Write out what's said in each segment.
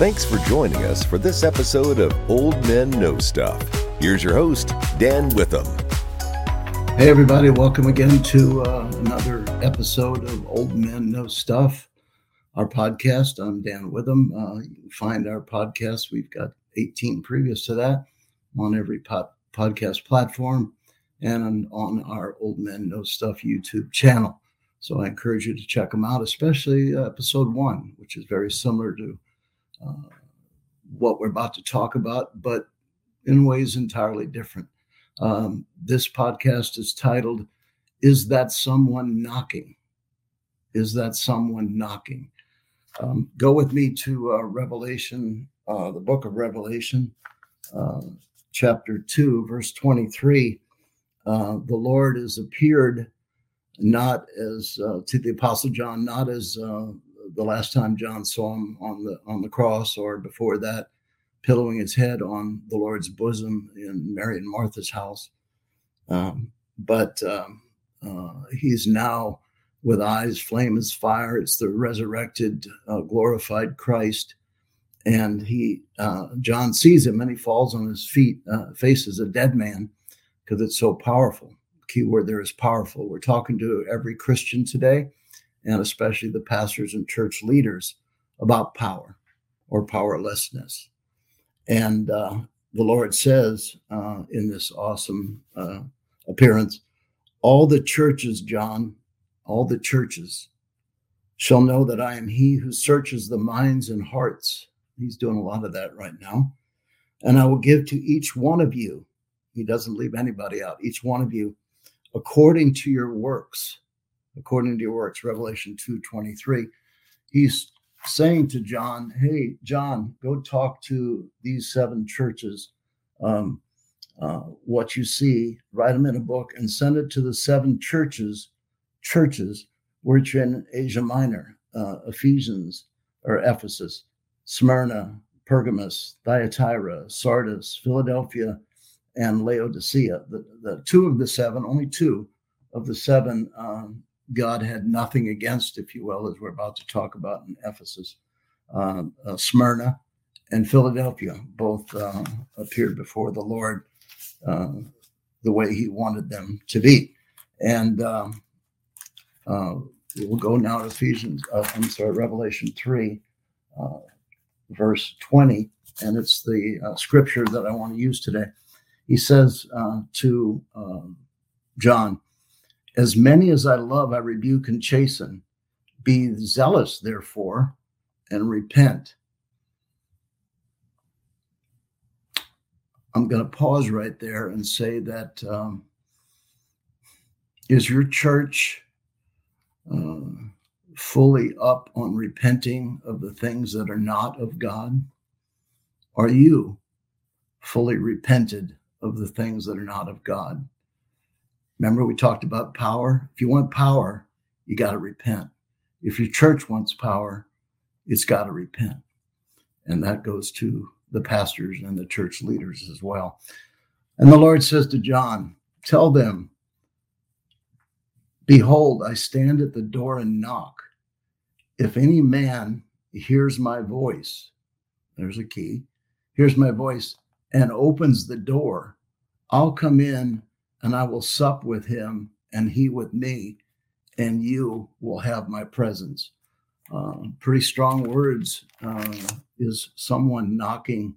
Thanks for joining us for this episode of Old Men Know Stuff. Here's your host, Dan Witham. Hey, everybody, welcome again to uh, another episode of Old Men Know Stuff, our podcast. I'm Dan Witham. Uh, you can find our podcast. We've got 18 previous to that on every pod- podcast platform and on our Old Men Know Stuff YouTube channel. So I encourage you to check them out, especially uh, episode one, which is very similar to uh, what we're about to talk about, but in ways entirely different. Um, this podcast is titled, Is That Someone Knocking? Is That Someone Knocking? Um, go with me to uh, Revelation, uh, the book of Revelation, uh, chapter 2, verse 23. Uh, the Lord has appeared not as uh, to the Apostle John, not as the last time John saw him on the on the cross, or before that, pillowing his head on the Lord's bosom in Mary and Martha's house. Um, but um, uh, he's now with eyes flame as fire. It's the resurrected, uh, glorified Christ, and he uh, John sees him and he falls on his feet, uh, faces a dead man because it's so powerful. Key word there is powerful. We're talking to every Christian today and especially the pastors and church leaders about power or powerlessness. And uh, the Lord says uh, in this awesome uh, appearance, all the churches, John, all the churches shall know that I am he who searches the minds and hearts. He's doing a lot of that right now. And I will give to each one of you, he doesn't leave anybody out, each one of you, according to your works according to your works, Revelation 2 23. He's saying to John, Hey, John, go talk to these seven churches. Um, uh, what you see, write them in a book and send it to the seven churches, churches which are in Asia Minor, uh, Ephesians or Ephesus, Smyrna, Pergamos, Thyatira, Sardis, Philadelphia, and Laodicea. The, the two of the seven, only two of the seven um, God had nothing against, if you will, as we're about to talk about in Ephesus. Uh, uh, Smyrna and Philadelphia both uh, appeared before the Lord uh, the way He wanted them to be. And um, uh, we'll go now to Ephesians, uh, I'm sorry, Revelation 3, verse 20. And it's the scripture that I want to use today. He says to um, John, as many as I love, I rebuke and chasten. Be zealous, therefore, and repent. I'm going to pause right there and say that um, is your church uh, fully up on repenting of the things that are not of God? Are you fully repented of the things that are not of God? Remember, we talked about power. If you want power, you got to repent. If your church wants power, it's got to repent. And that goes to the pastors and the church leaders as well. And the Lord says to John, Tell them, Behold, I stand at the door and knock. If any man hears my voice, there's a key, hears my voice and opens the door, I'll come in and I will sup with him and he with me, and you will have my presence. Uh, pretty strong words uh, is someone knocking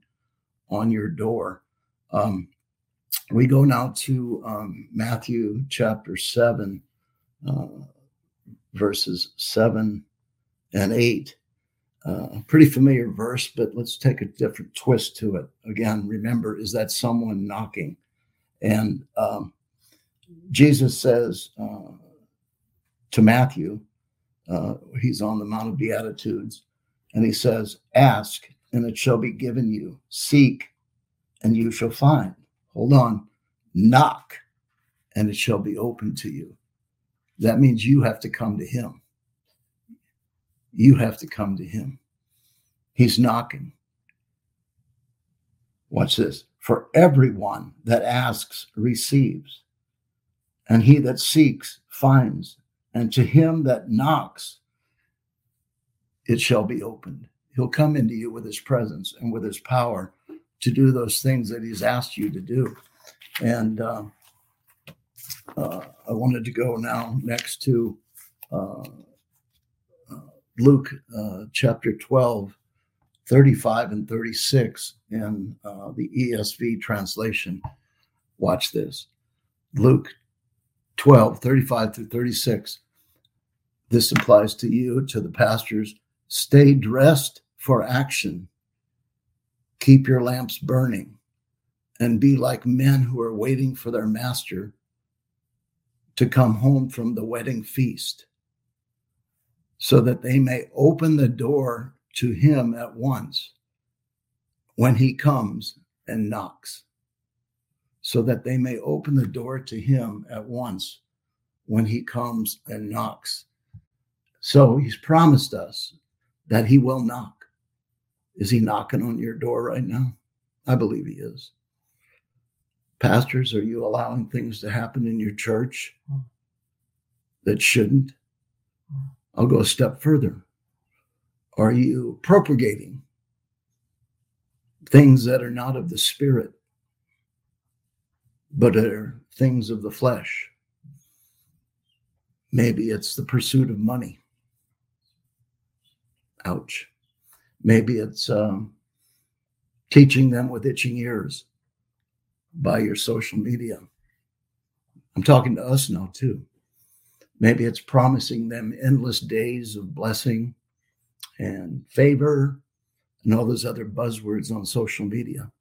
on your door. Um, we go now to um, Matthew chapter 7, uh, verses 7 and 8. Uh, pretty familiar verse, but let's take a different twist to it. Again, remember, is that someone knocking? And um, Jesus says uh, to Matthew, uh, he's on the Mount of Beatitudes, and he says, Ask, and it shall be given you. Seek, and you shall find. Hold on. Knock, and it shall be open to you. That means you have to come to him. You have to come to him. He's knocking. Watch this. For everyone that asks receives, and he that seeks finds, and to him that knocks, it shall be opened. He'll come into you with his presence and with his power to do those things that he's asked you to do. And uh, uh, I wanted to go now next to uh, Luke uh, chapter 12, 35 and 36 in uh, the ESV translation. Watch this. Luke 12, 35 through 36. This applies to you, to the pastors. Stay dressed for action. Keep your lamps burning and be like men who are waiting for their master to come home from the wedding feast so that they may open the door to him at once when he comes and knocks, so that they may open the door to him at once when he comes and knocks. So he's promised us that he will knock. Is he knocking on your door right now? I believe he is. Pastors, are you allowing things to happen in your church hmm. that shouldn't? I'll go a step further. Are you propagating things that are not of the spirit, but are things of the flesh? Maybe it's the pursuit of money. Ouch. Maybe it's um, teaching them with itching ears by your social media. I'm talking to us now, too. Maybe it's promising them endless days of blessing and favor and all those other buzzwords on social media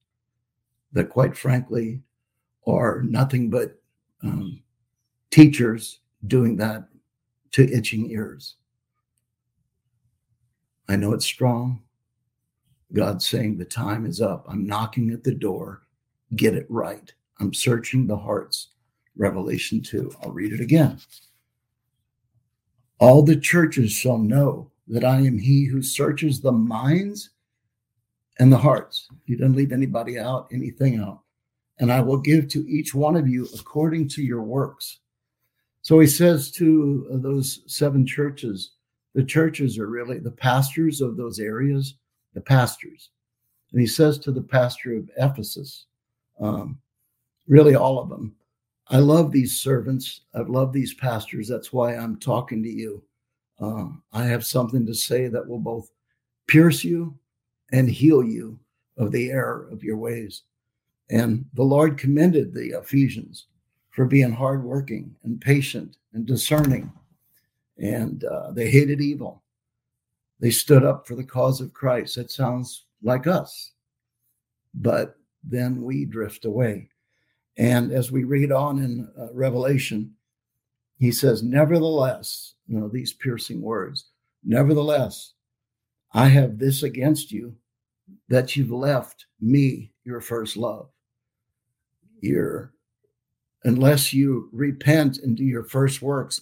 that, quite frankly, are nothing but um, teachers doing that to itching ears. I know it's strong. God's saying the time is up. I'm knocking at the door. Get it right. I'm searching the hearts. Revelation 2. I'll read it again. All the churches shall know that I am he who searches the minds and the hearts. He doesn't leave anybody out, anything out. And I will give to each one of you according to your works. So he says to those seven churches, the churches are really the pastors of those areas, the pastors. And he says to the pastor of Ephesus, um, really all of them, I love these servants. I love these pastors. That's why I'm talking to you. Uh, I have something to say that will both pierce you and heal you of the error of your ways. And the Lord commended the Ephesians for being hardworking and patient and discerning. And uh, they hated evil. They stood up for the cause of Christ. That sounds like us. But then we drift away. And as we read on in uh, Revelation, he says, Nevertheless, you know, these piercing words, nevertheless, I have this against you that you've left me, your first love. You're, unless you repent and do your first works,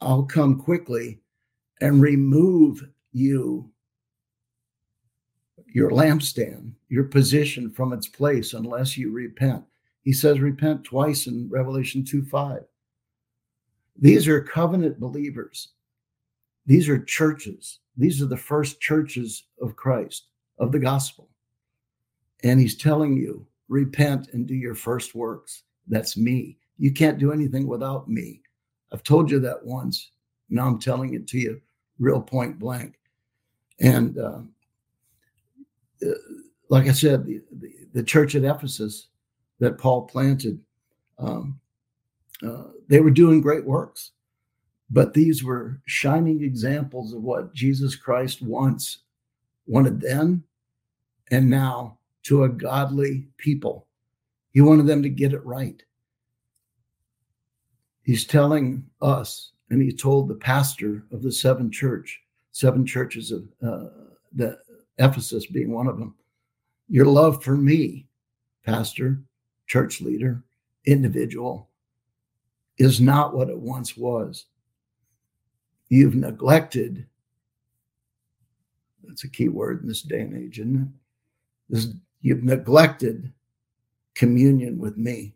I'll come quickly and remove you, your lampstand, your position from its place, unless you repent. He says, repent twice in Revelation 2 5. These are covenant believers. These are churches. These are the first churches of Christ, of the gospel. And he's telling you, repent and do your first works. That's me. You can't do anything without me. I've told you that once. Now I'm telling it to you real point blank. And uh, uh like I said, the, the, the church at Ephesus that Paul planted. Um, uh, they were doing great works, but these were shining examples of what Jesus Christ wants, wanted then and now to a godly people. He wanted them to get it right. He's telling us, and he told the pastor of the seven church, seven churches of uh, the Ephesus being one of them, your love for me, pastor, church leader, individual, is not what it once was. You've neglected, that's a key word in this day and age, isn't it? This, you've neglected communion with me.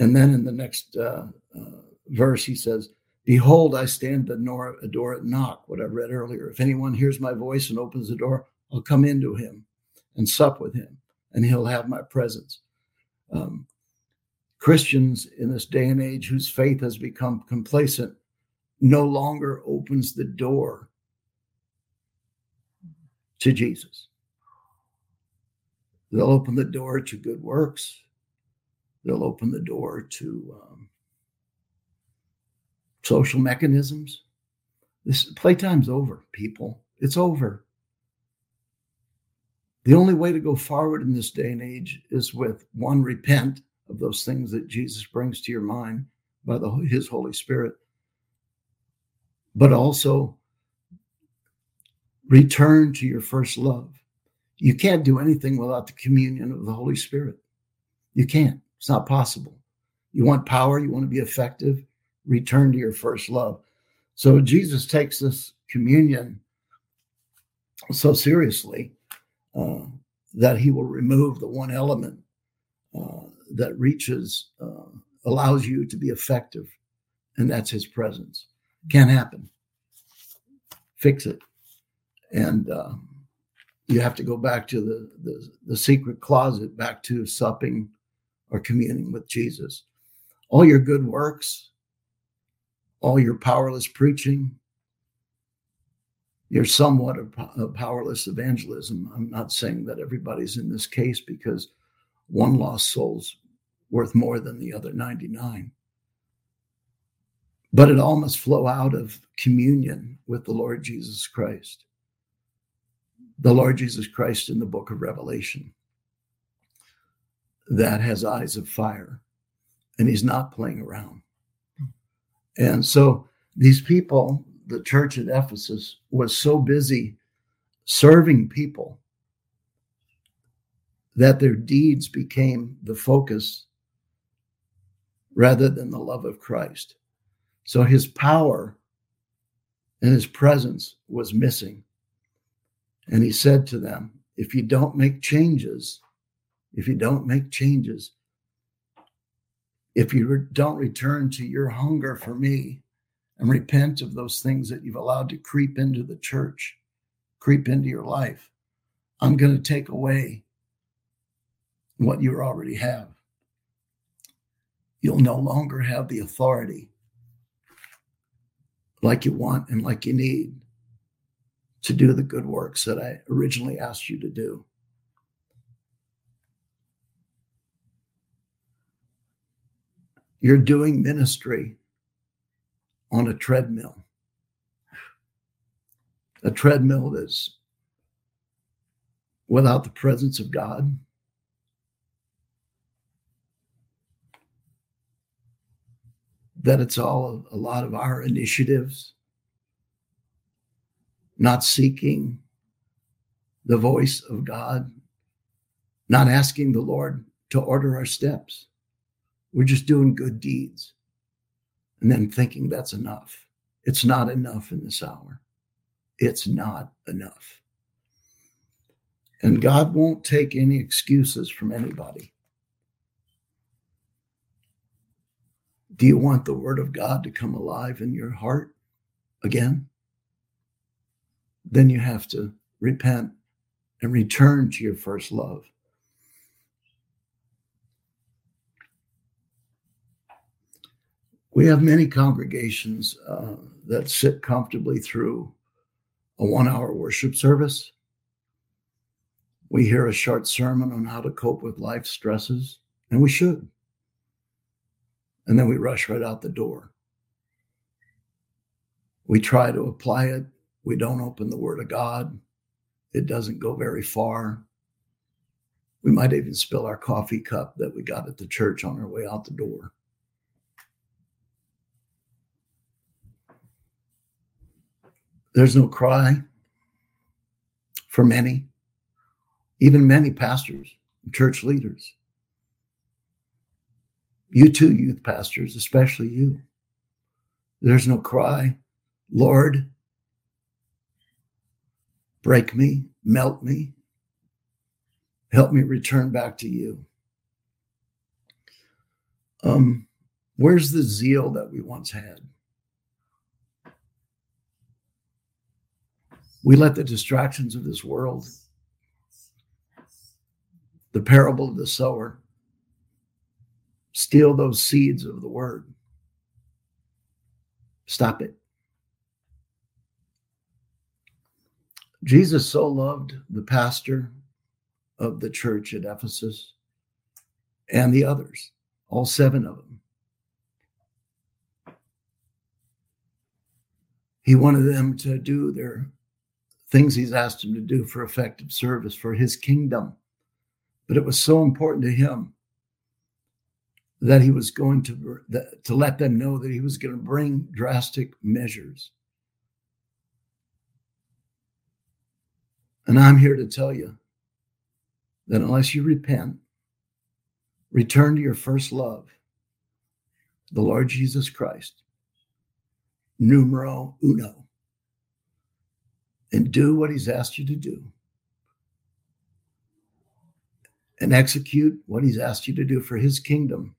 And then in the next uh, uh, verse, he says, Behold, I stand at the door and knock, what I read earlier. If anyone hears my voice and opens the door, I'll come into him and sup with him, and he'll have my presence. Um, Christians in this day and age whose faith has become complacent no longer opens the door to Jesus. They'll open the door to good works. They'll open the door to um, social mechanisms. This playtime's over, people. It's over. The only way to go forward in this day and age is with one, repent of those things that Jesus brings to your mind by the, his Holy Spirit, but also return to your first love. You can't do anything without the communion of the Holy Spirit. You can't. It's not possible. You want power, you want to be effective, return to your first love. So Jesus takes this communion so seriously uh, that he will remove the one element uh, that reaches, uh, allows you to be effective, and that's his presence. Can't happen. Fix it. And um, you have to go back to the, the, the secret closet, back to supping or communing with Jesus. All your good works, all your powerless preaching, your somewhat of a powerless evangelism. I'm not saying that everybody's in this case because one lost soul's worth more than the other 99. But it all must flow out of communion with the Lord Jesus Christ the Lord Jesus Christ in the book of Revelation that has eyes of fire and he's not playing around. And so these people, the church at Ephesus, was so busy serving people that their deeds became the focus rather than the love of Christ. So his power and his presence was missing. And he said to them, If you don't make changes, if you don't make changes, if you don't return to your hunger for me and repent of those things that you've allowed to creep into the church, creep into your life, I'm going to take away what you already have. You'll no longer have the authority like you want and like you need to do the good works that I originally asked you to do. You're doing ministry on a treadmill, a treadmill that's without the presence of God. That it's all a lot of our initiatives not seeking the voice of God, not asking the Lord to order our steps. We're just doing good deeds and then thinking that's enough. It's not enough in this hour. It's not enough. And God won't take any excuses from anybody. Do you want the word of God to come alive in your heart again? then you have to repent and return to your first love. We have many congregations uh, that sit comfortably through a one hour worship service. We hear a short sermon on how to cope with life stresses, and we should. And then we rush right out the door. We try to apply it we don't open the Word of God. It doesn't go very far. We might even spill our coffee cup that we got at the church on our way out the door. There's no cry for many, even many pastors, church leaders. You too, youth pastors, especially you. There's no cry, Lord, break me, melt me, help me return back to you. Um, where's the zeal that we once had? We let the distractions of this world, the parable of the sower, steal those seeds of the word. Stop it. Jesus so loved the pastor of the church at Ephesus and the others, all seven of them. He wanted them to do their things he's asked him to do for effective service for his kingdom. But it was so important to him that he was going to to let them know that he was going to bring drastic measures. And I'm here to tell you that unless you repent, return to your first love, the Lord Jesus Christ, numero uno, and do what he's asked you to do and execute what he's asked you to do for his kingdom,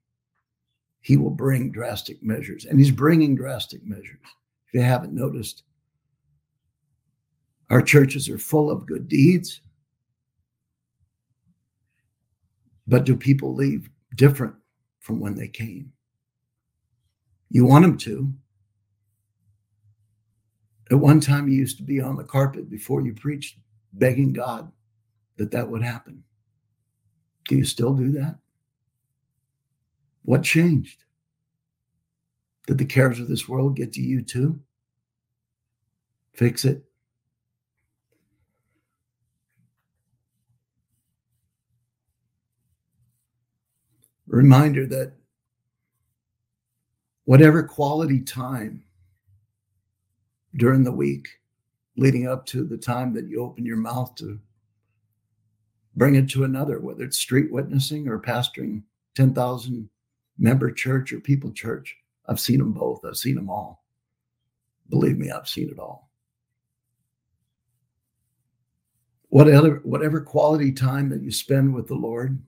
he will bring drastic measures. And he's bringing drastic measures. If you haven't noticed, our churches are full of good deeds. But do people leave different from when they came? You want them to. At one time, you used to be on the carpet before you preached, begging God that that would happen. Do you still do that? What changed? Did the cares of this world get to you too? Fix it. Reminder that whatever quality time during the week leading up to the time that you open your mouth to bring it to another, whether it's street witnessing or pastoring 10,000 member church or people church. I've seen them both. I've seen them all. Believe me, I've seen it all. Whatever, whatever quality time that you spend with the Lord,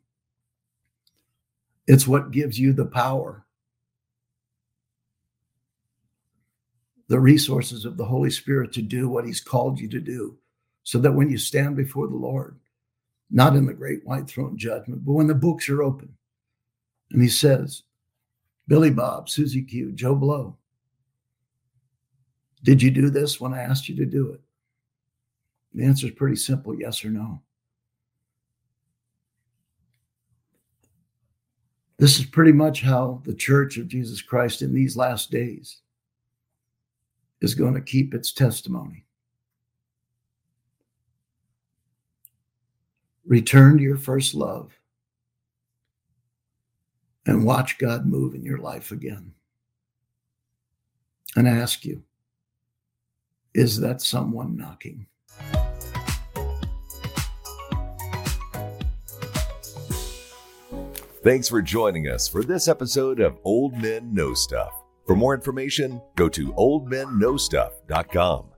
it's what gives you the power, the resources of the Holy Spirit to do what He's called you to do, so that when you stand before the Lord, not in the great white throne judgment, but when the books are open, and He says, Billy Bob, Susie Q, Joe Blow. Did you do this when I asked you to do it? The answer is pretty simple yes or no. This is pretty much how the Church of Jesus Christ in these last days is going to keep its testimony. Return to your first love and watch God move in your life again. And I ask you, is that someone knocking? Thanks for joining us for this episode of Old Men Know Stuff. For more information, go to oldmenknowstuff.com.